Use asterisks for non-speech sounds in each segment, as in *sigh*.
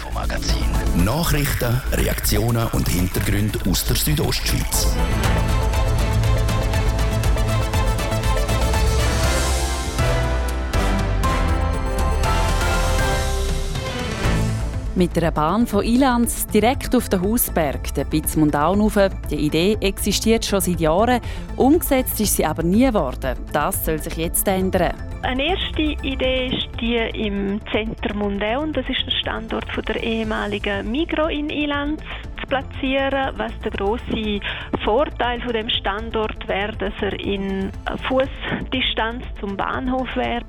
Infomagazin. Nachrichten, Reaktionen und Hintergründe aus der Südostschweiz. Mit einer Bahn von Ilanz direkt auf den Hausberg, den Bitzmundaun rauf. Die Idee existiert schon seit Jahren, umgesetzt ist sie aber nie geworden. Das soll sich jetzt ändern. Eine erste Idee ist die im Zentrum Mundaun. Das ist der Standort der ehemaligen Migro in Ilanz platzieren. Was der große Vorteil von dem Standort wäre, dass er in Fußdistanz zum Bahnhof wäre.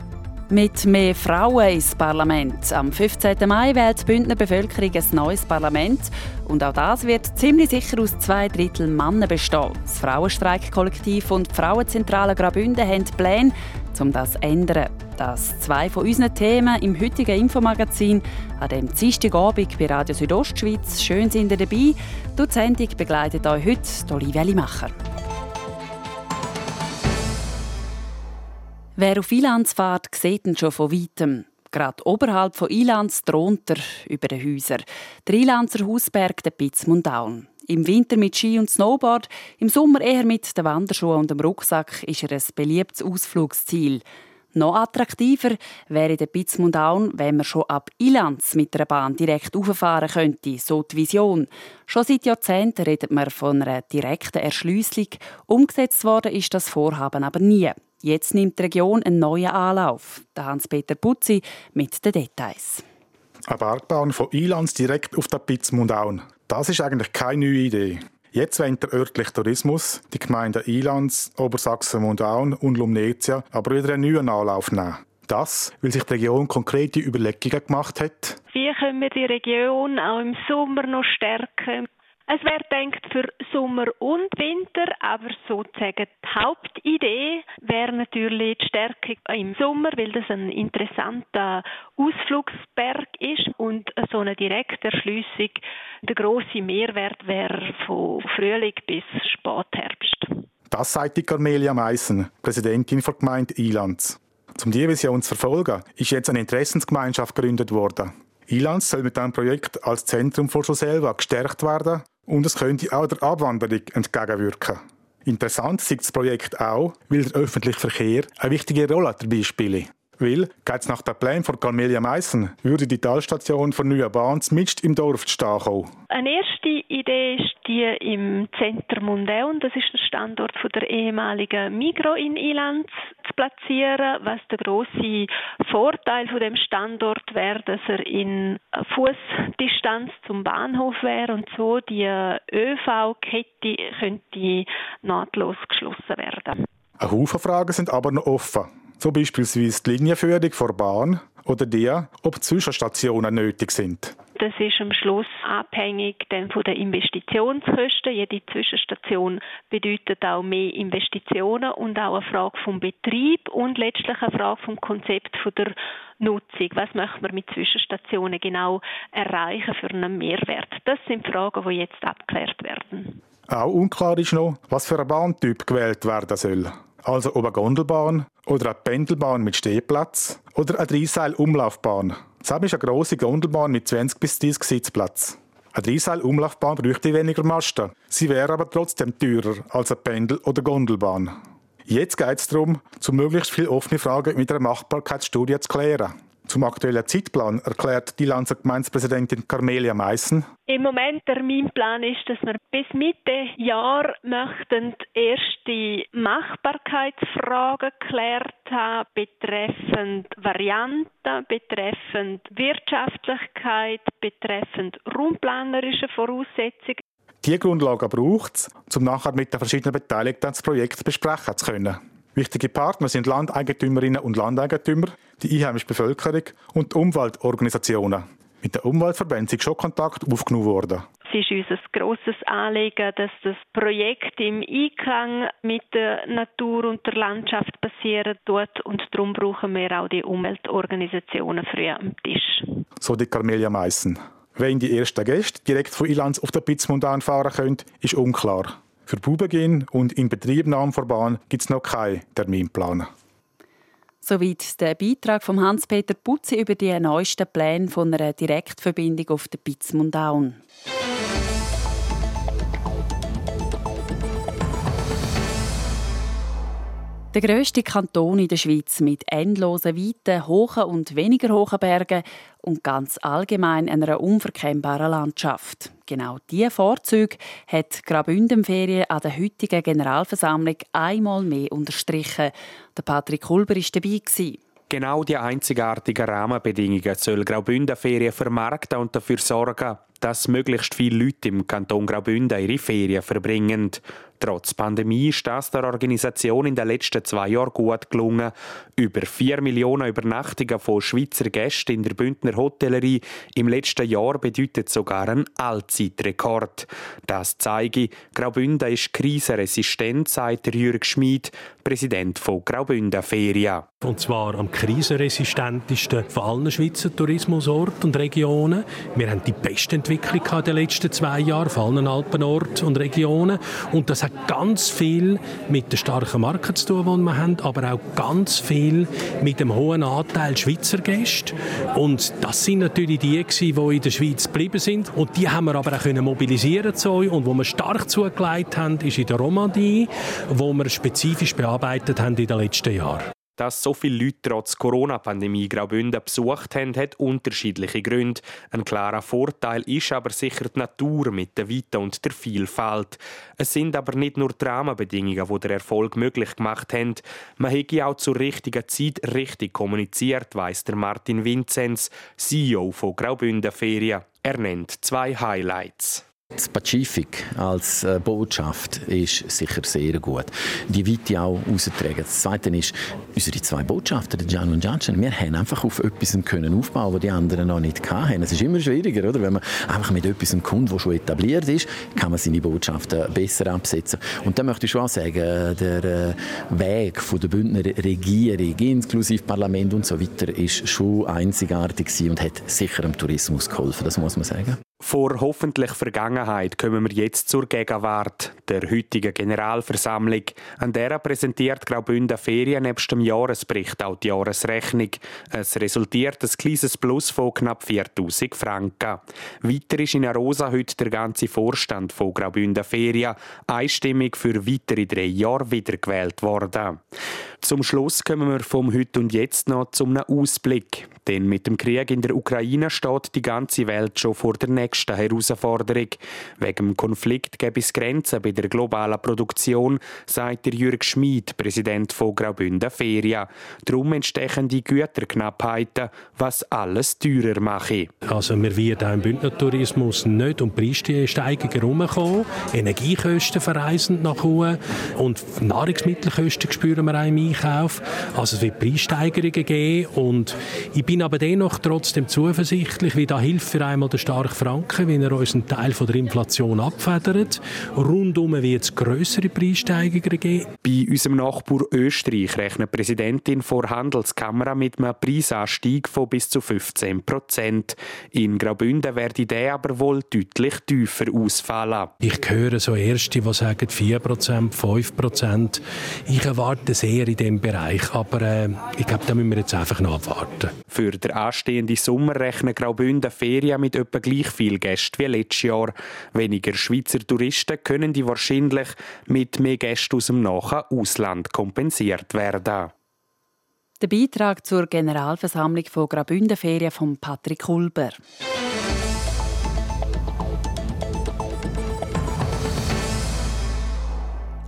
Mit mehr Frauen ins Parlament. Am 15. Mai wählt die Bündner Bevölkerung ein neues Parlament. Und auch das wird ziemlich sicher aus zwei Drittel Männern bestehen. Das Frauenstreikkollektiv und die Frauenzentrale Graubünden haben Pläne, um das zu ändern. Das zwei von unseren Themen im heutigen Infomagazin an dem Dienstagabend bei Radio Südostschweiz. Schön sind ihr dabei. Die Sendung begleitet euch heute Olivia Limacher. Wer auf Ilanz fährt, sieht ihn schon von weitem. Gerade oberhalb von Ilanz drunter über den Häusern. Der Ilanzer Hausberg, der Pitzmundaun. Im Winter mit Ski und Snowboard, im Sommer eher mit den Wanderschuhen und dem Rucksack ist er ein beliebtes Ausflugsziel. Noch attraktiver wäre der Pitzmundaun, wenn man schon ab Ilanz mit der Bahn direkt auffahren könnte, so die Vision. Schon seit Jahrzehnten redet man von einer direkten Erschliessung. Umgesetzt worden ist das Vorhaben aber nie. Jetzt nimmt die Region einen neuen Anlauf. Hans-Peter Putzi mit den Details. Eine Bergbahn von Ilanz direkt auf der Pitzmundaun. Das ist eigentlich keine neue Idee. Jetzt wollen der örtliche Tourismus, die Gemeinden Ilanz, Obersachsen-Mundaun und Lumnezia aber wieder einen neuen Anlauf nehmen. Das, weil sich die Region konkrete Überlegungen gemacht hat. Wie können wir die Region auch im Sommer noch stärken? Es wäre denkt für Sommer und Winter, aber sozusagen die Hauptidee wäre natürlich die Stärkung im Sommer, weil das ein interessanter Ausflugsberg ist und so eine direkte Erschliessung der große Mehrwert wäre von Frühling bis Spätherbst. Das sagt die Carmelia Meissen, Präsidentin der Gemeinde Ilanz. Um diese Vision zu verfolgen, ist jetzt eine Interessensgemeinschaft gegründet worden. Ilanz soll mit diesem Projekt als Zentrum für selber gestärkt werden und es könnte auch der Abwanderung entgegenwirken. Interessant ist das Projekt auch, weil der öffentliche Verkehr eine wichtige Rolle dabei spielt. Weil, geht es nach dem Plan von Carmelia Meissen, würde die Talstation von Neue Bahn mitten im Dorf stehen. Eine erste Idee ist die im Zentrum Mundeun, das ist der Standort von der ehemaligen Migro in Ilanz, zu platzieren. Was der große Vorteil von dem Standort wäre, dass er in Fußdistanz zum Bahnhof wäre und so die ÖV-Kette könnte nahtlos geschlossen werden. Ein Haufen Fragen sind aber noch offen so beispielsweise die Linienführung vor Bahn oder die, ob Zwischenstationen nötig sind. Das ist am Schluss abhängig dann von den Investitionskosten. Jede Zwischenstation bedeutet auch mehr Investitionen und auch eine Frage vom Betrieb und letztlich eine Frage vom Konzept von der Nutzung. Was möchten wir mit Zwischenstationen genau erreichen für einen Mehrwert? Das sind Fragen, die jetzt abgeklärt werden. Auch unklar ist noch, was für ein Bahntyp gewählt werden soll. Also ob eine Gondelbahn oder eine Pendelbahn mit Stehplatz oder eine Dreiseil-Umlaufbahn. Zusammen ist eine grosse Gondelbahn mit 20 bis 30 Sitzplätzen. Eine Dreiseil-Umlaufbahn bräuchte weniger Masten. Sie wäre aber trotzdem teurer als eine Pendel- oder Gondelbahn. Jetzt geht es darum, zu möglichst viele offene Fragen mit einer Machbarkeitsstudie zu klären. Zum aktuellen Zeitplan erklärt die Lanzer Gemeindepräsidentin Carmelia Meissen. Im Moment der Plan ist, dass wir bis Mitte Jahr möchten erste Machbarkeitsfragen geklärt haben betreffend Varianten, betreffend Wirtschaftlichkeit, betreffend raumplanerische Voraussetzungen. Diese Grundlagen braucht es, um nachher mit den verschiedenen Beteiligten das Projekt besprechen zu können. Wichtige Partner sind Landeigentümerinnen und Landeigentümer, die einheimische Bevölkerung und die Umweltorganisationen. Mit den Umweltverbänden sind schon Kontakt aufgenommen worden. Es ist uns ein grosses Anliegen, dass das Projekt im Einklang mit der Natur und der Landschaft passieren tut und darum brauchen wir auch die Umweltorganisationen früh am Tisch. So die Carmelia Meissen. Wenn die ersten Gäste direkt von Ilanz auf der Pitzmund anfahren können, ist unklar. Für Baubeginn und Inbetriebnahme der Bahn gibt es noch keinen Terminplan. Soweit der Beitrag von Hans-Peter Putzi über die neuesten Pläne von einer Direktverbindung auf der Pitzmundaun. Der grösste Kanton in der Schweiz mit endlosen weiten, hohen und weniger hohen Bergen und ganz allgemein einer unverkennbaren Landschaft. Genau diese Vorzüge hat Graubünden Ferien an der heutigen Generalversammlung einmal mehr unterstrichen. Der Patrick Kulber war dabei. Genau die einzigartigen Rahmenbedingungen soll Graubünden Ferien vermarkten und dafür sorgen, dass möglichst viele Leute im Kanton Graubünden ihre Ferien verbringen. Trotz Pandemie ist das der Organisation in den letzten zwei Jahren gut gelungen. Über 4 Millionen Übernachtungen von Schweizer Gästen in der Bündner Hotellerie im letzten Jahr bedeutet sogar einen Allzeitrekord. Das zeige, Graubünden ist krisenresistent, sagt Jürg Schmid, Präsident von Graubünden Ferien. Und zwar am krisenresistentesten von allen Schweizer Tourismusorten und Regionen. Wir haben die beste Entwicklung in den letzten zwei Jahren von allen Alpenorten und Regionen. Und das hat ganz viel mit der starken Marke zu tun, die wir haben, aber auch ganz viel mit dem hohen Anteil Schweizer Gäste. Und das sind natürlich die, die in der Schweiz geblieben sind. Und die haben wir aber auch mobilisieren zu Und wo wir stark zugelegt haben, ist in der Romandie, wo wir spezifisch bearbeitet haben in den letzten Jahren. Dass so viele Leute trotz Corona-Pandemie Graubünden besucht haben, hat unterschiedliche Gründe. Ein klarer Vorteil ist aber sicher die Natur mit der Weite und der Vielfalt. Es sind aber nicht nur die Rahmenbedingungen, die den Erfolg möglich gemacht haben. Man hätte auch zur richtigen Zeit richtig kommuniziert, weiss der Martin Vinzenz, CEO von Graubünden Ferien. Er nennt zwei Highlights. Das Pazifik als äh, Botschaft ist sicher sehr gut. Die Weite auch austragen. Das Zweite ist, unsere zwei Botschafter, Gian und Janssen, wir haben einfach auf etwas können aufbauen, was die anderen noch nicht hatten. Es ist immer schwieriger, oder? wenn man einfach mit etwas kommt, das schon etabliert ist, kann man seine Botschaften besser absetzen. Und da möchte ich schon auch sagen, der äh, Weg von der Bündner Regierung, inklusive Parlament und so weiter, ist schon einzigartig und hat sicher dem Tourismus geholfen, das muss man sagen. Vor hoffentlich Vergangenheit kommen wir jetzt zur Gegenwart, der heutigen Generalversammlung. An der präsentiert Graubünden Ferien nebst dem Jahresbericht auch die Jahresrechnung. Es resultiert ein kleines Plus von knapp 4000 Franken. Weiter ist in Arosa heute der ganze Vorstand von Graubünden Ferien einstimmig für weitere drei Jahre wiedergewählt worden. Zum Schluss kommen wir vom Heute und Jetzt noch zum Ausblick. Denn mit dem Krieg in der Ukraine steht die ganze Welt schon vor der nächsten Herausforderung. Wegen dem Konflikt gibt es Grenzen bei der globalen Produktion, sagt der Jürg Schmid, Präsident von Graubünden Ferien. Darum entstehen die Güterknappheiten, was alles teurer mache. Also wir werden auch im Bündnertourismus nicht um Preissteigerungen herumkommen. Energiekosten verreisen nach oben und Nahrungsmittelkosten spüren wir auch im Einkauf. Also es wird Preissteigerungen geben und ich bin aber dennoch trotzdem zuversichtlich, wie da hilft für einmal der starke Franken, wenn er uns einen Teil von der Inflation abfedert. Rundum wird es grössere Preissteigerungen geben. Bei unserem Nachbar Österreich rechnet die Präsidentin vor Handelskammer mit einem Preisanstieg von bis zu 15 Prozent. In Graubünden werde der aber wohl deutlich tiefer ausfallen. Ich höre so Erste, die sagen 4 Prozent, 5 Prozent. Ich erwarte sehr in diesem Bereich, aber äh, ich glaube, da müssen wir jetzt einfach noch abwarten. Für den anstehenden Sommer rechnen Graubünden Ferien mit etwa gleich viel Gästen wie letztes Jahr. Weniger Schweizer Touristen können die wahrscheinlich mit mehr Gästen aus dem nahen Ausland kompensiert werden. Der Beitrag zur Generalversammlung von Graubünden Ferien von Patrick Hulber.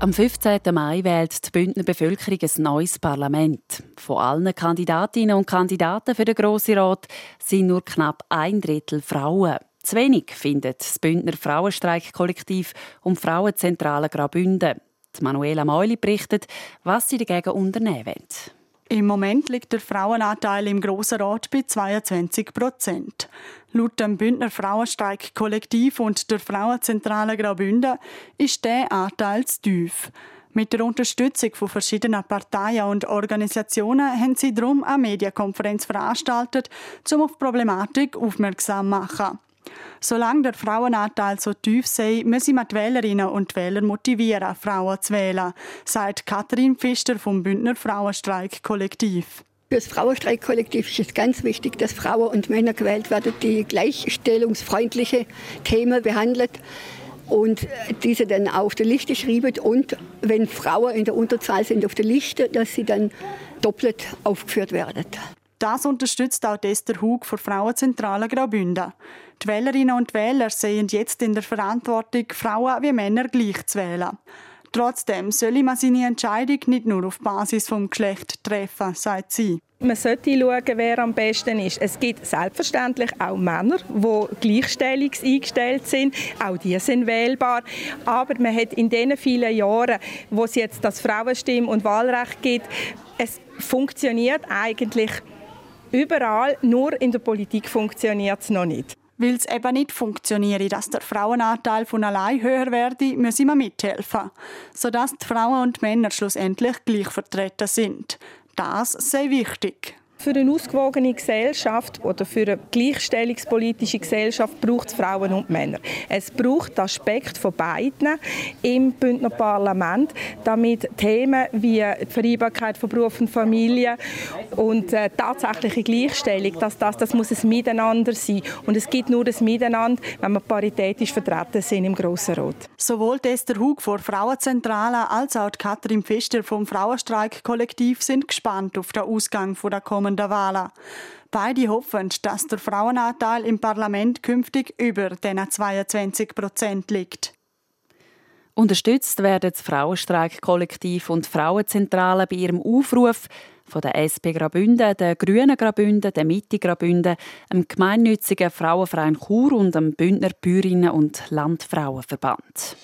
Am 15. Mai wählt die Bündner Bevölkerung ein neues Parlament. Von allen Kandidatinnen und Kandidaten für den Grossen Rat sind nur knapp ein Drittel Frauen. Zu wenig findet das Bündner Frauenstreikkollektiv und Frauenzentrale Graubünden. Die Manuela Meuli berichtet, was sie dagegen unternehmen wollen. Im Moment liegt der Frauenanteil im Grossen Rat bei 22 Prozent. Laut dem Bündner Frauenstreik-Kollektiv und der Frauenzentrale Graubünden ist der Anteil zu tief. Mit der Unterstützung von verschiedenen Parteien und Organisationen haben sie darum eine Medienkonferenz veranstaltet, um auf die Problematik aufmerksam zu machen. Solange der Frauenanteil so tief sei, müssen wir die Wählerinnen und Wähler motivieren, Frauen zu wählen, sagt Katrin Pfister vom Bündner Frauenstreik-Kollektiv. Für das Frauenstreikkollektiv ist es ganz wichtig, dass Frauen und Männer gewählt werden, die gleichstellungsfreundliche Themen behandeln und diese dann auf der Liste schreiben und wenn Frauen in der Unterzahl sind auf der Liste, dass sie dann doppelt aufgeführt werden. Das unterstützt auch Esther Hug von Frauenzentrale Graubünden. Die Wählerinnen und Wähler sehen jetzt in der Verantwortung, Frauen wie Männer gleich zu wählen. Trotzdem soll man seine Entscheidung nicht nur auf Basis vom Geschlecht treffen, sagt sie. Man sollte schauen, wer am besten ist. Es gibt selbstverständlich auch Männer, die gleichstellungseingestellt sind. Auch die sind wählbar. Aber man hat in den vielen Jahren, wo es jetzt das Frauenstimm- und Wahlrecht gibt, es funktioniert eigentlich überall. Nur in der Politik funktioniert es noch nicht. Weil es eben nicht funktioniert, dass der Frauenanteil von allein höher werde, müssen wir mithelfen, sodass die Frauen und Männer schlussendlich gleich vertreten sind. Das sei wichtig. Für eine ausgewogene Gesellschaft oder für eine gleichstellungspolitische Gesellschaft braucht es Frauen und Männer. Es braucht den Aspekt von beiden im Bündner Parlament, damit Themen wie die Vereinbarkeit von Beruf und Familie und äh, tatsächliche Gleichstellung, dass das, das muss ein Miteinander sein. Und es gibt nur ein Miteinander, wenn wir paritätisch vertreten sind im Grossen Rat. Sowohl Esther Hug vor Frauenzentrale als auch Katrin Pfister vom Frauenstreik-Kollektiv sind gespannt auf den Ausgang der kommenden kommenden Wahlen. Beide hoffen, dass der Frauenanteil im Parlament künftig über den 22 Prozent liegt. Unterstützt werden das Frauenstreik-Kollektiv und Frauenzentrale bei ihrem Aufruf von der SP Grabünde, der Grünen Grabünde, der Mitte Grabünde, dem gemeinnützigen Frauenverein Chur und dem Bündner Bäuerinnen- und Landfrauenverband.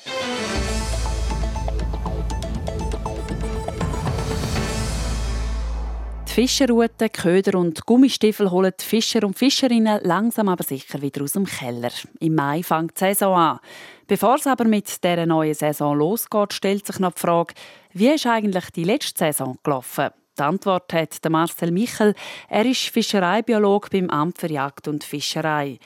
Fischerruten, Köder und Gummistiefel holen die Fischer und Fischerinnen langsam aber sicher wieder aus dem Keller. Im Mai fängt die Saison an. Bevor es aber mit dieser neuen Saison losgeht, stellt sich noch die Frage, wie ist eigentlich die letzte Saison gelaufen? Die Antwort hat Marcel Michel. Er ist Fischereibiolog beim Amt für Jagd und Fischerei.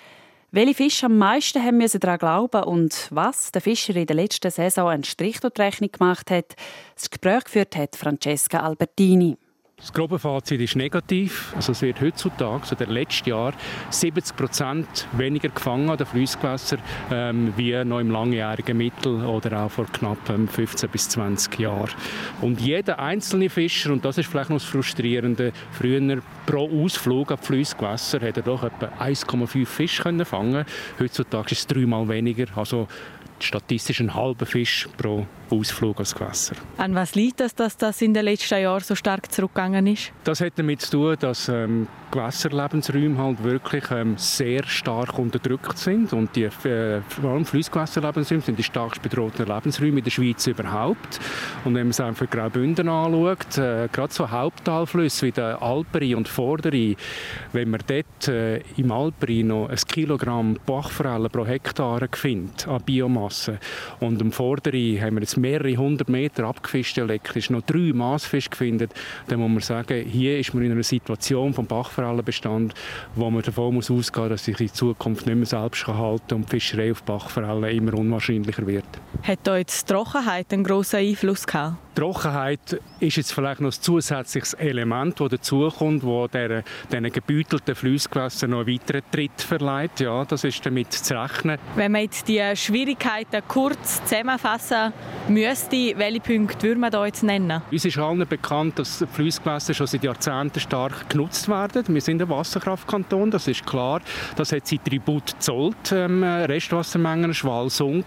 Welche Fische am meisten haben müssen daran glauben und was der Fischer in der letzten Saison einen Strich durch die Rechnung gemacht hat, das Gespräch geführt hat Francesca Albertini. Das grobe Fazit ist negativ. Also es wird heutzutage, so der letzten Jahr, 70 Prozent weniger gefangen an den Flussgewässern ähm, wie noch im langjährigen Mittel oder auch vor knapp 15 ähm, bis 20 Jahren. Und jeder einzelne Fischer, und das ist vielleicht noch das Frustrierende, früher pro Ausflug an die Flussgewässer hat er doch etwa 1,5 Fisch können fangen. Heutzutage ist es dreimal weniger. Also statistisch ein halber Fisch pro Ausflug ans Gewässer. An was liegt das, dass das in den letzten Jahren so stark zurückgegangen ist? Das hat damit zu tun, dass ähm, Gewässerlebensräume halt wirklich ähm, sehr stark unterdrückt sind und die äh, vor allem Flussgewässerlebensräume sind die stark bedrohten Lebensräume in der Schweiz überhaupt. Und wenn man es einfach Graubünden anschaut, äh, gerade so Haupttalflüsse wie der Alperi und Vorderi, wenn man dort äh, im Alperi noch ein Kilogramm Bachforellen pro Hektar findet an Biomasse und im Vorderi haben wir jetzt mehrere hundert Meter abgefischt elektrisch noch drei Maßfische findet, dann muss man sagen, hier ist man in einer Situation vom Bachforellenbestand, wo man davon muss ausgehen, dass sich in Zukunft nicht mehr selbst halten kann und die Fischerei auf Bachforellen immer unwahrscheinlicher wird. Hat da jetzt die Trockenheit einen grossen Einfluss gehabt? Trockenheit ist jetzt vielleicht noch ein zusätzliches Element, das dazukommt, das diesen gebeutelten Flussgewässern noch einen weiteren Tritt verleiht. Ja, das ist damit zu rechnen. Wenn man jetzt die Schwierigkeiten kurz zusammenfassen müsste, welche Punkte würde man da jetzt nennen? Uns ist allen bekannt, dass Flussgewässer schon seit Jahrzehnten stark genutzt werden. Wir sind ein Wasserkraftkanton, das ist klar. Das hat sein Tribut gezollt, ähm, Restwassermengen, Schwalsunk.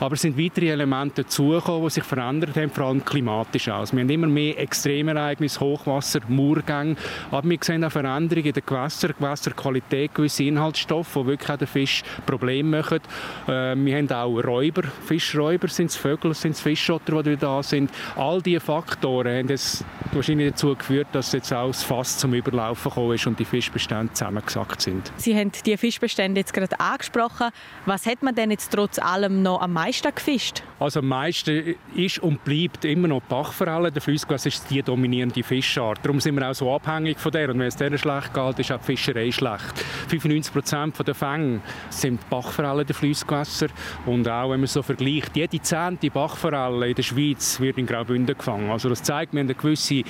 Aber es sind weitere Elemente dazugekommen, die sich verändert haben, vor allem klimatisch dramatisch aus. Wir haben immer mehr Extremereignisse, Hochwasser, Murgänge, aber wir sehen auch Veränderungen in den Gewässern, Gewässerqualität, gewisse Inhaltsstoffe, die wirklich auch den Fisch Probleme machen. Äh, wir haben auch Räuber, Fischräuber, sind es Vögel, sind es Fischotter, die da sind. All diese Faktoren haben es wahrscheinlich dazu geführt, dass jetzt auch das Fass zum Überlaufen gekommen ist und die Fischbestände zusammengesackt sind. Sie haben die Fischbestände jetzt gerade angesprochen. Was hat man denn jetzt trotz allem noch am meisten gefischt? Also am meisten ist und bleibt immer noch noch die Bachforelle. Der Flussgewässer ist die dominierende Fischart. Darum sind wir auch so abhängig von der. Und wenn es der schlecht geht, ist auch die Fischerei schlecht. 95 Prozent der Fänge sind Bachforellen der Flussgewässer. Und auch wenn man so vergleicht, jede zehnte Bachforelle in der Schweiz wird in Graubünden gefangen. Also das zeigt mir eine gewisse äh,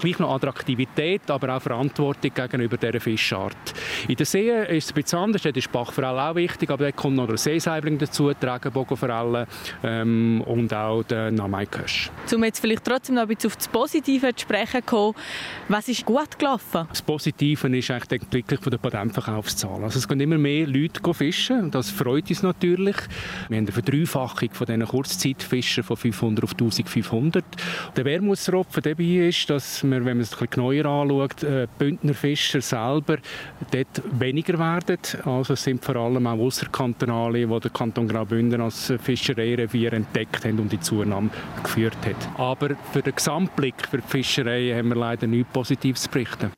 gleich noch Attraktivität, aber auch Verantwortung gegenüber dieser Fischart. In der See ist es ein bisschen anders. Dort ist Bachforelle auch wichtig, aber da kommt noch der Seesaibling dazu, die Regenbogenforelle ähm, und auch der Namaikösch. Um jetzt vielleicht trotzdem noch ein bisschen auf das Positive zu sprechen kommen, was ist gut gelaufen? Das Positive ist eigentlich die Entwicklung der Patentverkaufszahlen. Also es gehen immer mehr Leute fischen das freut uns natürlich. Wir haben eine Verdreifachung von diesen Kurzzeitfischen von 500 auf 1500. Der Wermutstropfen dabei ist, dass wir, wenn man es ein bisschen genauer anschaut, äh, Bündner Fischer selber dort weniger werden. Also es sind vor allem auch Ausserkantonale, die der Kanton Graubünden als Fischereirevier entdeckt haben und die Zunahme geführt hat. Aber für den Gesamtblick für die Fischerei haben wir leider nichts Positives zu berichten.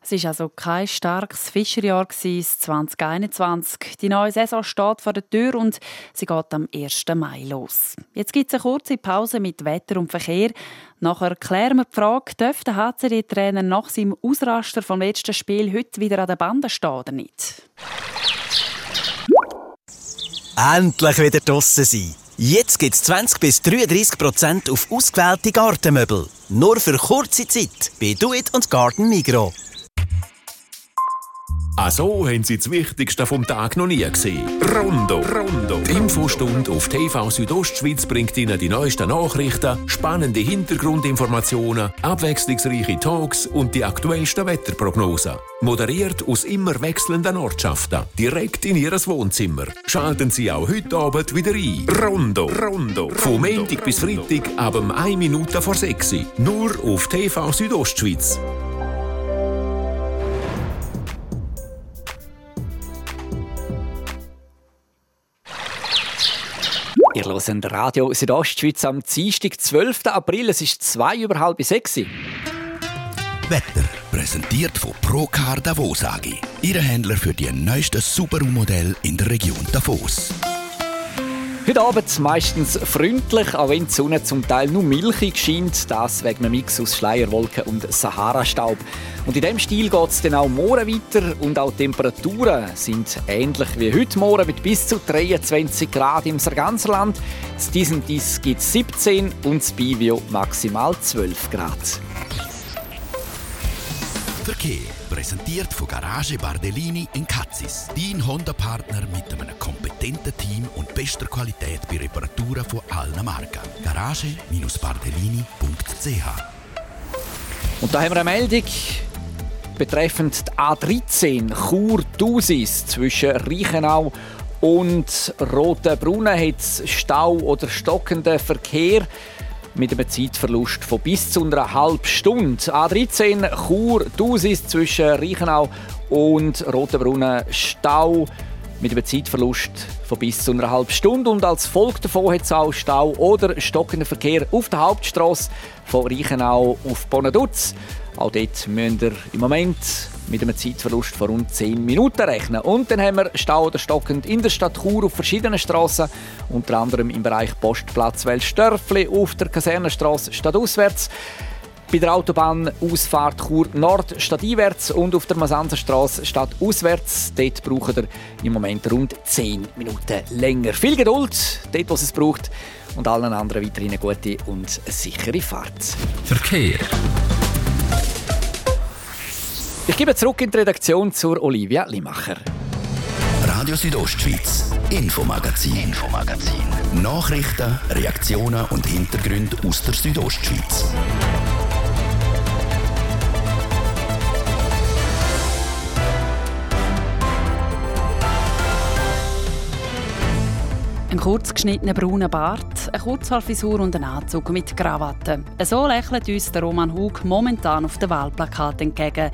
Es war also kein starkes Fischerjahr 2021. Die neue Saison steht vor der Tür und sie geht am 1. Mai los. Jetzt gibt es eine kurze Pause mit Wetter und Verkehr. Nachher klären wir die Frage, darf der HCD-Trainer nach seinem Ausraster vom letzten Spiel heute wieder an der Bande stehen oder nicht? Endlich wieder draussen sein. Jetzt gibt es 20 bis 33 Prozent auf ausgewählte Gartenmöbel. Nur für kurze Zeit bei Do It und Garden Migro. Also haben Sie das Wichtigste vom Tag noch nie gesehen. Rondo. Rondo. Die Infostunde auf TV Südostschweiz bringt Ihnen die neuesten Nachrichten, spannende Hintergrundinformationen, abwechslungsreiche Talks und die aktuellsten Wetterprognosen. Moderiert aus immer wechselnden Ortschaften, direkt in Ihres Wohnzimmer. Schalten Sie auch heute Abend wieder ein. Rondo. Rondo. Vom Montag bis Freitag ab 1 Minute vor 6 Nur auf TV Südostschweiz. Hört Radio Südostschweiz am Dienstag, 12. April. Es ist zwei über halb sechs. Wetter präsentiert von Procar Davos AG. Ihre Händler für die neuesten Subaru-Modelle in der Region Davos. Heute Abend meistens freundlich, auch wenn die Sonne zum Teil nur milchig scheint. Das wegen einem Mix aus Schleierwolken und Sahara-Staub. Und in diesem Stil geht es dann auch morgen weiter und auch die Temperaturen sind ähnlich wie heute Morgen mit bis zu 23 Grad im Sarganserland. In diesem Dies gibt es 17 und das Bivio maximal 12 Grad. Verkehr präsentiert von Garage Bardellini in Katzis. Dein Honda-Partner mit einem kompetenten Team und bester Qualität bei Reparaturen von allen Marken. Garage-bardellini.ch Und da haben wir eine Meldung betreffend die A13 Chur-Dusis zwischen Reichenau und Rotenbrunnen hat es Stau oder stockenden Verkehr mit einem Zeitverlust von bis zu einer halben Stunde. A13 Chur Dusis zwischen Reichenau und Rotenbrunnen Stau mit einem Zeitverlust von bis zu einer halben Stunde. Und als Folge davon hat es auch Stau oder stockenden Verkehr auf der Hauptstraße von Reichenau auf Bonaduz. Auch dort müsst ihr im Moment mit einem Zeitverlust von rund 10 Minuten rechnen. Und dann haben wir Stau oder stockend in der Stadt Chur auf verschiedenen Straßen, unter anderem im Bereich Postplatz Welsdörfli, auf der Kasernenstraße stadtauswärts, bei der Autobahnausfahrt Chur Nord stadteinwärts und auf der Masanzerstraße stadtauswärts. Dort braucht ihr im Moment rund 10 Minuten länger. Viel Geduld, dort, was es braucht. Und allen anderen weiterhin eine gute und sichere Fahrt. Verkehr. Ich gebe zurück in die Redaktion zur Olivia Limacher. Radio Südostschweiz, Infomagazin, Infomagazin. Nachrichten, Reaktionen und Hintergründe aus der Südostschweiz. Ein kurz geschnittener brauner Bart, eine Kurzhaarfrisur und ein Anzug mit Krawatte. So lächelt uns der Roman Hug momentan auf dem Wahlplakat entgegen.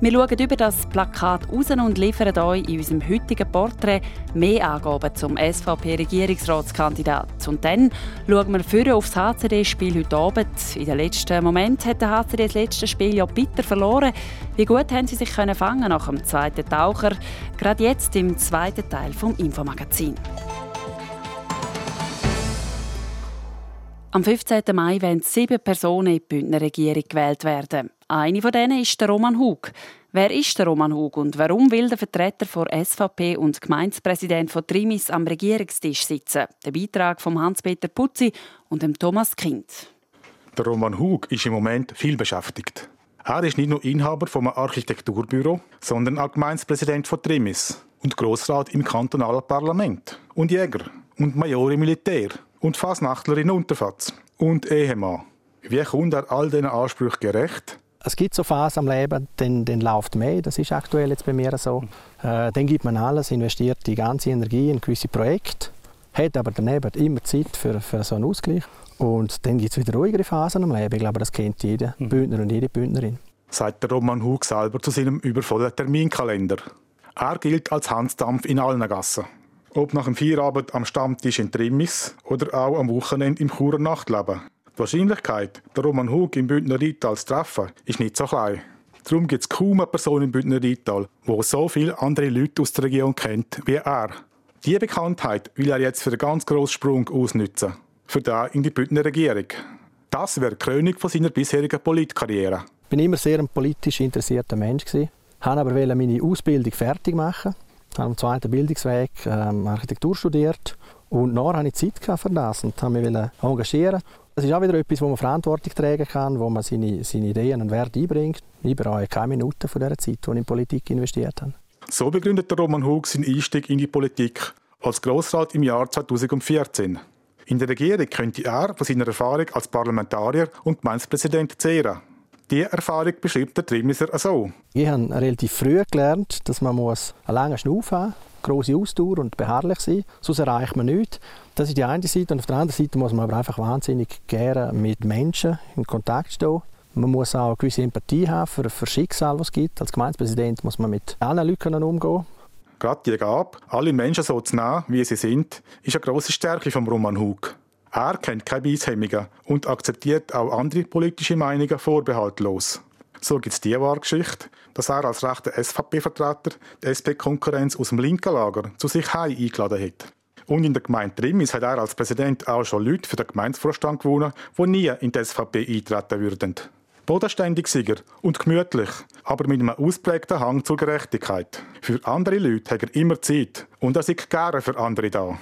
Wir schauen über das Plakat raus und liefern euch in unserem heutigen Porträt mehr Angaben zum SVP-Regierungsratskandidat. Und dann schauen wir vorher auf das HCD-Spiel heute Abend. In den letzten Moment hat der HCD das letzte Spiel ja bitter verloren. Wie gut haben sie sich können fangen nach dem zweiten Taucher? Gerade jetzt im zweiten Teil vom Infomagazin. Am 15. Mai werden sieben Personen in die Bündner Regierung gewählt werden. Eine von denen ist der Roman Hug. Wer ist der Roman Hug und warum will der Vertreter von SVP und Gemeindepräsident von Trimis am Regierungstisch sitzen? Der Beitrag von Hans-Peter Putzi und dem Thomas Kind. Der Roman Hug ist im Moment viel beschäftigt. Er ist nicht nur Inhaber vom Architekturbüro, sondern auch Gemeindepräsident von Trimis und Grossrat im kantonalen Parlament und Jäger und Major im Militär und Fasnachtler in Unterfatz und Ehemann. Wie kommt er all diesen Ansprüchen gerecht? Es gibt so Phasen am Leben, dann, dann läuft mehr. Das ist aktuell jetzt bei mir so. Äh, dann gibt man alles, investiert die ganze Energie in gewisse Projekte, hat aber daneben immer Zeit für, für so einen Ausgleich. Und dann gibt es wieder ruhigere Phasen am Leben. Ich glaube, das kennt jeder mhm. Bündner und jede Bündnerin. Sagt der Roman Hug selber zu seinem übervollen Terminkalender. Er gilt als Hansdampf in allen Gassen. Ob nach dem Feierabend am Stammtisch in Trimmis oder auch am Wochenende im Churer Nachtleben. Die Wahrscheinlichkeit, den Roman Hug im Bündner Rital zu treffen, ist nicht so klein. Darum gibt es kaum eine Person im Bündner Rital, wo so viele andere Leute aus der Region kennt wie er. Diese Bekanntheit will er jetzt für einen ganz grossen Sprung ausnutzen. Für den in die Bündner Regierung. Das wäre die Krönung von seiner bisherigen Politkarriere. Ich war immer sehr ein politisch interessierter Mensch. Wollte aber meine Ausbildung fertig machen. Habe am zweiten Bildungsweg ähm, Architektur studiert. Und nachher hatte ich Zeit für das und habe mich engagieren das ist auch wieder etwas, wo man Verantwortung tragen kann, wo man seine, seine Ideen und Werte einbringt. Ich bereue keine Minute von dieser Zeit, die ich in Politik investiert habe. So begründet Roman Hug seinen Einstieg in die Politik als Grossrat im Jahr 2014. In der Regierung könnte er von seiner Erfahrung als Parlamentarier und Gemeindepräsident zehren. Diese Erfahrung beschreibt der Trimiser so. Ich habe relativ früh gelernt, dass man einen langen Schnauf haben muss, grosse Ausdauer und beharrlich sein. Sonst erreicht man nichts. Das ist die eine Seite. Und auf der anderen Seite muss man aber einfach wahnsinnig gerne mit Menschen in Kontakt stehen. Man muss auch eine gewisse Empathie haben für, für Schicksal, das es gibt. Als Gemeindepräsident muss man mit allen Leuten umgehen. Gerade die Gabe, alle Menschen so zu nehmen, wie sie sind, ist eine grosse Stärke von Roman Hug. Er kennt keine Beishemmungen und akzeptiert auch andere politische Meinungen vorbehaltlos. So gibt es die wahre Geschichte, dass er als rechter SVP-Vertreter die SP-Konkurrenz aus dem linken Lager zu sich heim eingeladen hat. Und in der Gemeinde Trimmis hat er als Präsident auch schon Leute für den Gemeindevorstand gewonnen, die nie in die SVP eintreten würden. Bodenständig Sieger und gemütlich, aber mit einem ausprägten Hang zur Gerechtigkeit. Für andere Leute hat er immer Zeit und er ist gerne für andere da.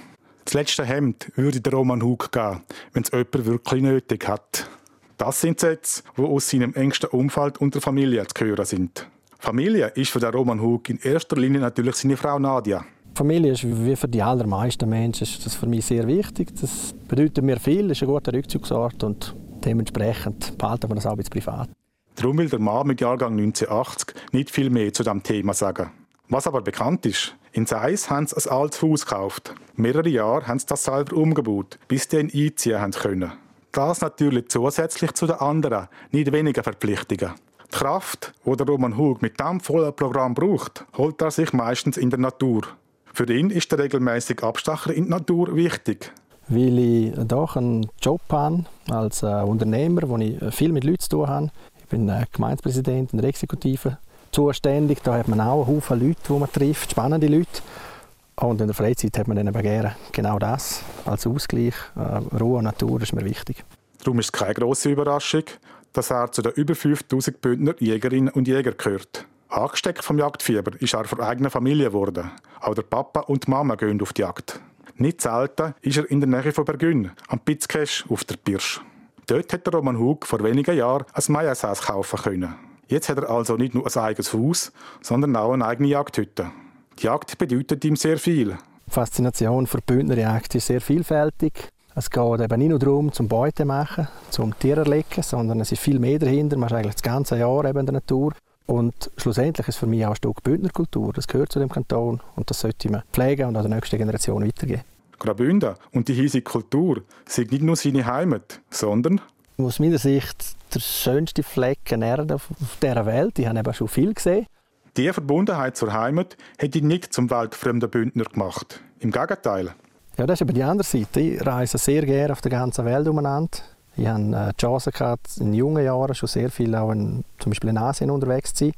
Das letzte Hemd würde der Roman Hug geben, wenn es jemand wirklich nötig hat. Das sind Sätze, die aus seinem engsten Umfeld und der Familie zu hören sind. Familie ist für den Roman Hug in erster Linie natürlich seine Frau Nadia. Familie ist wie für die allermeisten Menschen ist das für mich sehr wichtig. Das bedeutet mir viel, ist ein guter Rückzugsort und dementsprechend behalten wir das auch ein bisschen privat. Darum will der Mann mit Jahrgang 1980 nicht viel mehr zu diesem Thema sagen. Was aber bekannt ist, in Seis haben sie ein altes Haus gekauft. Mehrere Jahre haben sie das selber umgebaut, bis sie ihn einziehen können. Das natürlich zusätzlich zu den anderen, nicht weniger Verpflichtungen. Die Kraft, die der Roman Hug mit diesem vollen Programm braucht, holt er sich meistens in der Natur. Für ihn ist der regelmäßige Abstecher in die Natur wichtig. Weil ich doch einen Job habe als äh, Unternehmer, wo ich viel mit Leuten zu tun habe. Ich bin äh, Gemeindepräsident in der Exekutive zuständig. Da hat man auch einen Haufen Leute, die man trifft, spannende Leute. Und in der Freizeit hat man dann aber gerne genau das als Ausgleich. Äh, Ruhe und Natur ist mir wichtig. Darum ist es keine grosse Überraschung, dass er zu den über 5000 Bündner Jägerinnen und Jäger gehört. Angesteckt vom Jagdfieber ist er von eigener Familie geworden. Auch der Papa und die Mama gehen auf die Jagd. Nicht selten ist er in der Nähe von Bergün, am Pitzkesch auf der Pirsch. Dort hat der Roman Hug vor wenigen Jahren ein Meiersaß kaufen können. Jetzt hat er also nicht nur ein eigenes Haus, sondern auch eine eigene Jagdhütte. Die Jagd bedeutet ihm sehr viel. Die Faszination für die Bündnerjagd ist sehr vielfältig. Es geht eben nicht nur darum, zum Beute machen, zum Tier erlegen, sondern es ist viel mehr dahinter. Man ist eigentlich das ganze Jahr eben in der Natur. Und schlussendlich ist es für mich auch ein Stück Bündnerkultur. Das gehört zu dem Kanton und das sollte man pflegen und an die nächste Generation weitergeben. Graubünden und die hiesige Kultur sind nicht nur seine Heimat, sondern aus meiner Sicht der schönste Flecken Erde auf dieser Welt. Ich habe eben schon viel gesehen. Diese Verbundenheit zur Heimat hätte ihn nicht zum weltfremden Bündner gemacht. Im Gegenteil. Ja, das ist aber die andere Seite. Ich reise sehr gerne auf der ganzen Welt umeinander. Ich hatte äh, die Chance gehabt, in jungen Jahren schon sehr viel auch in, zum Beispiel in Asien unterwegs zu sein.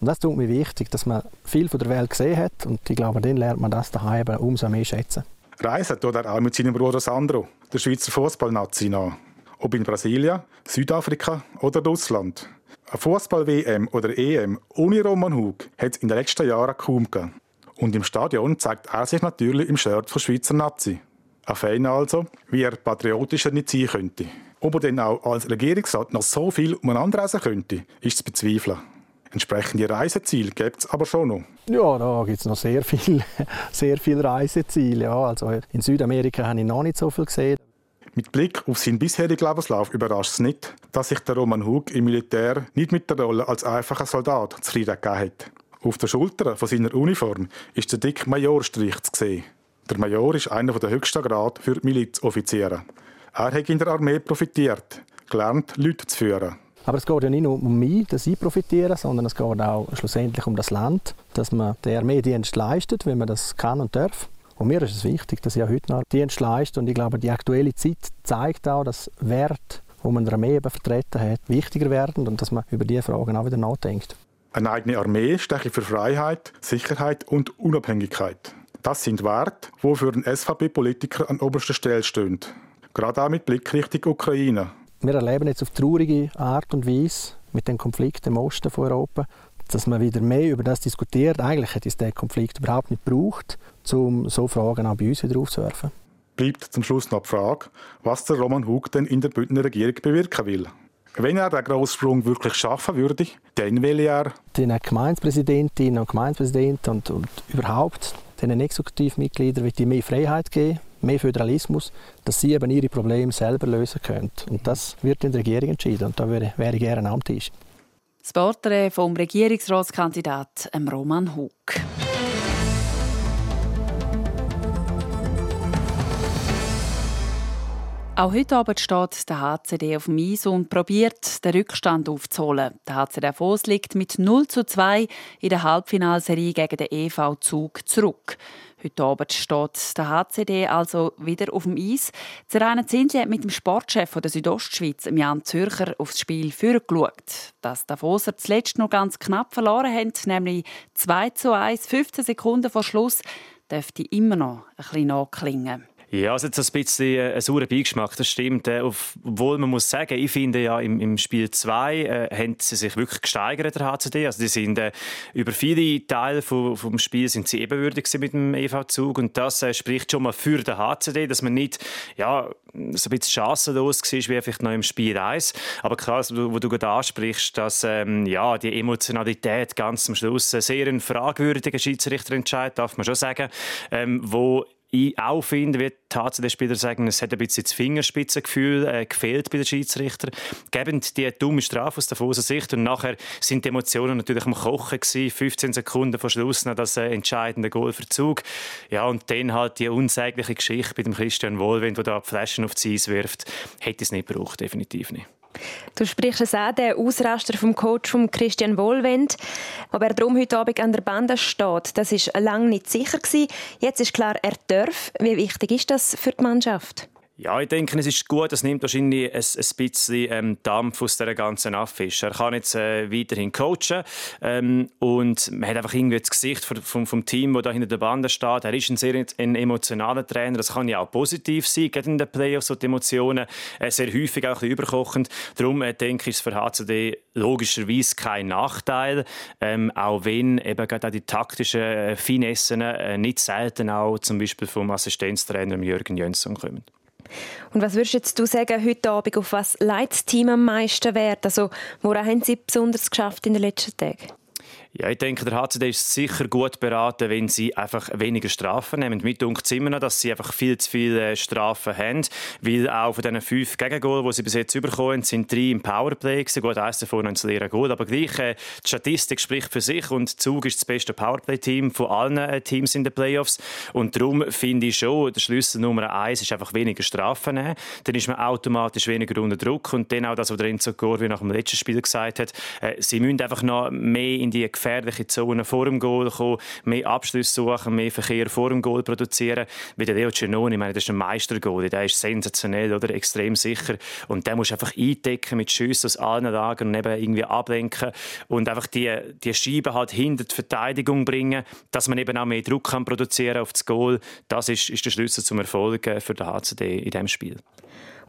Und das tut mir wichtig, dass man viel von der Welt gesehen hat. Und ich glaube, dann lernt man das daheim umso mehr schätzen. Reisen tut er auch mit seinem Bruder Sandro, der Schweizer Fußballnazi, nach. Ob in Brasilien, Südafrika oder Russland. Eine Fußball-WM oder EM ohne Roman Hug hat es in den letzten Jahren kaum gegeben. Und im Stadion zeigt er sich natürlich im Shirt von Schweizer Nazi. Ein Fan also, wie er patriotischer nicht sein könnte. Ob er denn auch als Regierungsrat noch so viel umeinander reisen könnte, ist zu bezweifeln. Entsprechende Reiseziele gibt es aber schon noch. Ja, da gibt es noch sehr viele *laughs* sehr viel Reiseziele. Ja. Also in Südamerika habe ich noch nicht so viel gesehen. Mit Blick auf seinen bisherigen Lebenslauf überrascht es nicht, dass sich der Roman Hug im Militär nicht mit der Rolle als einfacher Soldat zufrieden gegeben hat. Auf der Schulter von seiner Uniform ist der dicke Majorstrich zu sehen. Der Major ist einer der höchsten Grad für Milizoffiziere. Er hat in der Armee profitiert, gelernt, Leute zu führen. Aber es geht ja nicht nur um mich, dass ich profitiere, sondern es geht auch schlussendlich um das Land, dass man den Armeedienst leistet, wenn man das kann und darf. Und mir ist es wichtig, dass ich auch heute noch Dienst leiste. Und ich glaube, die aktuelle Zeit zeigt auch, dass Werte, die man in der Armee eben vertreten hat, wichtiger werden und dass man über diese Fragen auch wieder nachdenkt. Eine eigene Armee steche für Freiheit, Sicherheit und Unabhängigkeit. Das sind Werte, die für den SVP-Politiker an oberster Stelle stehen. Gerade auch mit Blick Richtung Ukraine. Wir erleben jetzt auf traurige Art und Weise mit dem Konflikt im Osten von Europa, dass man wieder mehr über das diskutiert. Eigentlich hätte es diesen Konflikt überhaupt nicht gebraucht, um so Fragen auch bei uns wieder aufzuwerfen. Bleibt zum Schluss noch die Frage, was der Roman Hug denn in der Bündner Regierung bewirken will. Wenn er den grossen Sprung wirklich schaffen würde, dann will er den Gemeindepräsidentinnen und Gemeindepräsidenten und, und überhaupt den Exekutivmitgliedern wird mehr Freiheit geben, mehr Föderalismus, dass sie eben ihre Probleme selber lösen können. Und das wird in der Regierung entschieden und da wäre, wäre ich gerne am Tisch. Das Porträt vom Regierungsratskandidat Roman Hug. Auch heute Abend steht der HCD auf dem Eis und probiert, den Rückstand aufzuholen. Der HCD Foss liegt mit 0 zu 2 in der Halbfinalserie gegen den EV Zug zurück. Heute Abend steht der HCD also wieder auf dem Eis. Zeraina Zindli hat mit dem Sportchef der Südostschweiz, Jan Zürcher, aufs Spiel vorgeschaut. Dass die Davoser zuletzt noch ganz knapp verloren haben, nämlich 2 zu 1, 15 Sekunden vor Schluss, dürfte immer noch ein bisschen nachklingen. Ja, also jetzt ein bisschen äh, ein saurer Beigeschmack, das stimmt. Äh, obwohl man muss sagen, ich finde ja im, im Spiel 2 äh, haben sie sich wirklich gesteigert, der HCD. Also die sind äh, über viele Teile vom, vom Spiel sind sie ebenwürdig mit dem EV-Zug und das äh, spricht schon mal für den HCD, dass man nicht ja, so ein bisschen chancenlos war, wie vielleicht noch im Spiel 1. Aber klar, also, wo du gerade ansprichst, dass ähm, ja, die Emotionalität ganz am Schluss sehr ein fragwürdiger Schiedsrichterentscheid, darf man schon sagen, ähm, wo ich auch finde, wie die HCD-Spieler sagen, es hat ein bisschen das Fingerspitzengefühl äh, gefehlt bei den Schiedsrichtern. Geben die dumme Strafe aus der Sicht und nachher sind die Emotionen natürlich am Kochen gewesen. 15 Sekunden vor Schluss noch das äh, entscheidende Goalverzug. Ja, und dann halt die unsägliche Geschichte mit dem Christian Wohlwind, der da Flaschen auf die Eis wirft, hätte es nicht gebraucht, definitiv nicht. Du sprichst es an, der Ausraster vom Coach von Christian Wohlwend. Ob er darum heute Abend an der Bande steht, das war lange nicht sicher gewesen. Jetzt ist klar, er darf. Wie wichtig ist das für die Mannschaft? Ja, ich denke, es ist gut. Es nimmt wahrscheinlich ein, ein bisschen ähm, Dampf aus der ganzen Affisch. Er kann jetzt äh, weiterhin coachen ähm, und man hat einfach irgendwie das Gesicht vom, vom Team, das da hinter der Bande steht. Er ist ein sehr ein emotionaler Trainer. Das kann ja auch positiv sein, gerade in den Playoffs, so die Emotionen äh, sehr häufig auch ein bisschen überkochend. Darum äh, denke ich, ist für HCD logischerweise kein Nachteil, ähm, auch wenn eben gerade auch die taktischen äh, Finessen äh, nicht selten auch zum Beispiel vom Assistenztrainer Jürgen Jönsson kommen. Und was würdest du sagen, heute Abend, auf was leidet das Team am meisten Wert? Also, woran haben sie besonders geschafft in den letzten Tagen? Ja, ich denke, der HCD ist sicher gut beraten, wenn sie einfach weniger Strafen nehmen. Mit uns immer noch, dass sie einfach viel zu viele Strafen haben, weil auch von diesen fünf Gegengol, die sie bis jetzt bekommen sind drei im Powerplay gewesen. Gut, eins davon ein leerer Goal, aber gleich, äh, die Statistik spricht für sich und Zug ist das beste Powerplay-Team von allen äh, Teams in den Playoffs und darum finde ich schon, der Schlüssel Nummer eins ist einfach weniger Strafen nehmen. Dann ist man automatisch weniger unter Druck und dann auch das, was der Enzo Gorvi nach dem letzten Spiel gesagt hat, äh, sie müssen einfach noch mehr in die gefährliche Zone vor dem Goal kommen, mehr Abschlüsse suchen, mehr Verkehr vor dem Goal produzieren. Wie der Leo Cenoni, ich meine, das ist ein Meistergoal, der ist sensationell, oder? extrem sicher. Und der muss einfach eindecken mit Schüssen aus allen Lagern und eben irgendwie ablenken und einfach die, die Scheibe halt hinter die Verteidigung bringen, dass man eben auch mehr Druck kann produzieren auf das Goal. Das ist, ist der Schlüssel zum Erfolg äh, für den HCD in diesem Spiel.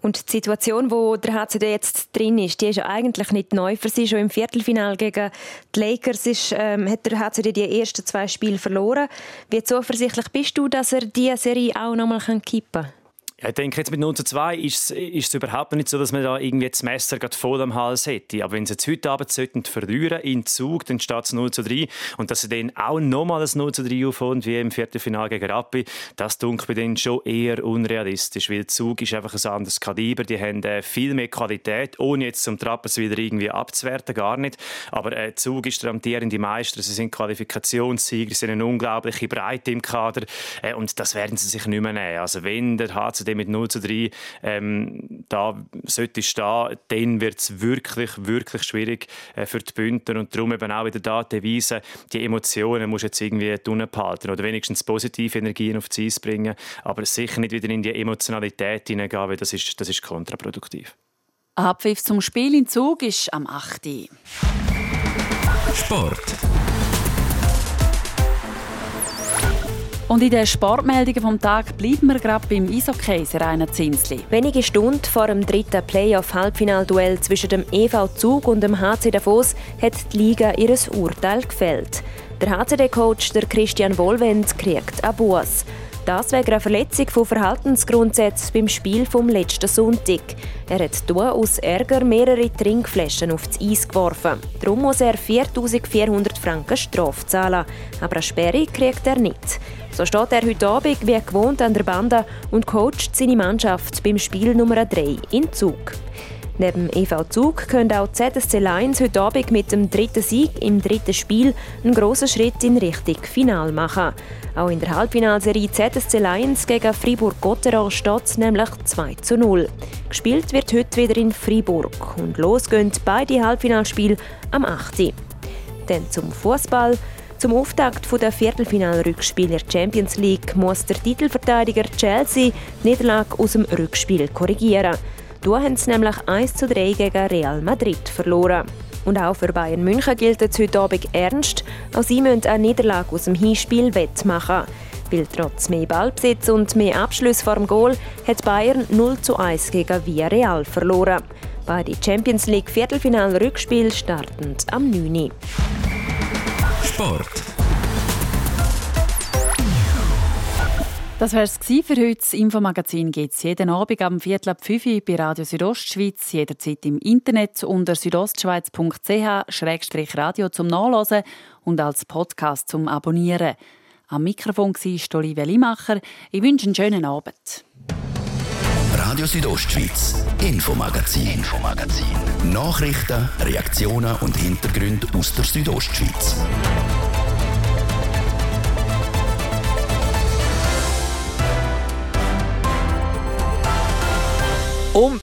Und die Situation, wo der HCD jetzt drin ist, die ist ja eigentlich nicht neu für sie. Schon im Viertelfinal gegen die Lakers ist, ähm, hat der HCD die ersten zwei Spiele verloren. Wie zuversichtlich bist du, dass er diese Serie auch noch mal kippen kann? Ja, ich denke, jetzt mit 0 zu 2 ist, es überhaupt nicht so, dass man da irgendwie das Messer gerade voll am Hals hätte. Aber wenn sie jetzt heute Abend sollten verlieren in Zug, dann steht es 0 zu 3. Und dass sie dann auch nochmal ein 0 zu 3 aufholen, wie im Viertelfinale gegen Rappi, das dunkelt bei denen schon eher unrealistisch. Weil Zug ist einfach ein anderes Kaliber. Die haben äh, viel mehr Qualität, ohne jetzt zum Trappers wieder irgendwie abzuwerten, gar nicht. Aber äh, Zug ist der amtierende Meister. Sie sind Qualifikationssieger, sie haben eine unglaubliche Breite im Kader. Äh, und das werden sie sich nicht mehr nehmen. Also wenn der HCD mit 0 zu 3 ähm, da sollte stehen, dann wird es wirklich, wirklich schwierig äh, für die Bündner und darum eben auch wieder da die Devise, die Emotionen muss jetzt irgendwie unten behalten oder wenigstens positive Energien aufs Eis bringen, aber sicher nicht wieder in die Emotionalität hineingehen, weil das ist, das ist kontraproduktiv. Abpfiff zum Spiel in Zug ist am 8. Sport. Und in den Sportmeldungen vom Tag bleiben wir gerade beim Eishockey, Rainer Zinsli. Wenige Stunden vor dem dritten Playoff-Halbfinalduell zwischen dem EV Zug und dem HC Davos hat die Liga ihr Urteil gefällt. Der HCD-Coach Christian Wohlwend kriegt einen Buß. Das wegen einer Verletzung von Verhaltensgrundsätzen beim Spiel vom letzten Sonntag. Er hat hier aus Ärger mehrere Trinkflaschen auf das Eis geworfen. Darum muss er 4400 Franken Strafe zahlen. Aber eine Sperre kriegt er nicht. So steht er heute Abend wie gewohnt an der Bande und coacht seine Mannschaft beim Spiel Nummer 3 in Zug. Neben EV Zug können auch ZSC Lions heute Abend mit dem dritten Sieg im dritten Spiel einen grossen Schritt in Richtung Final machen. Auch in der Halbfinalserie ZSC Lions gegen Fribourg-Gotteron steht nämlich 2 zu 0. Gespielt wird heute wieder in Fribourg und los gehen beide Halbfinalspiele am 8. Dann zum Fußball. Zum Auftakt der Viertelfinalrückspieler Champions League muss der Titelverteidiger Chelsea die Niederlage aus dem Rückspiel korrigieren. Da haben sie nämlich 1 zu 3 gegen Real Madrid verloren. Und auch für Bayern München gilt es heute Abend ernst. Auch sie müssen eine Niederlage aus dem Hinspiel wettmachen. Weil trotz mehr Ballbesitz und mehr Abschluss vor dem Goal hat Bayern 0 zu 1 gegen Villarreal verloren. Beide Champions League Viertelfinal-Rückspiel starten am 9. Sport. Das war es für heute. Das Infomagazin gibt es jeden Abend am Viertel ab 5 Uhr bei Radio Südostschweiz, jederzeit im Internet unter südostschweiz.ch-radio zum Nachlesen und als Podcast zum Abonnieren. Am Mikrofon war Olivia Limacher. Ich wünsche einen schönen Abend. Radio Südostschweiz, Infomagazin, Infomagazin. Nachrichten, Reaktionen und Hintergründe aus der Südostschweiz. Um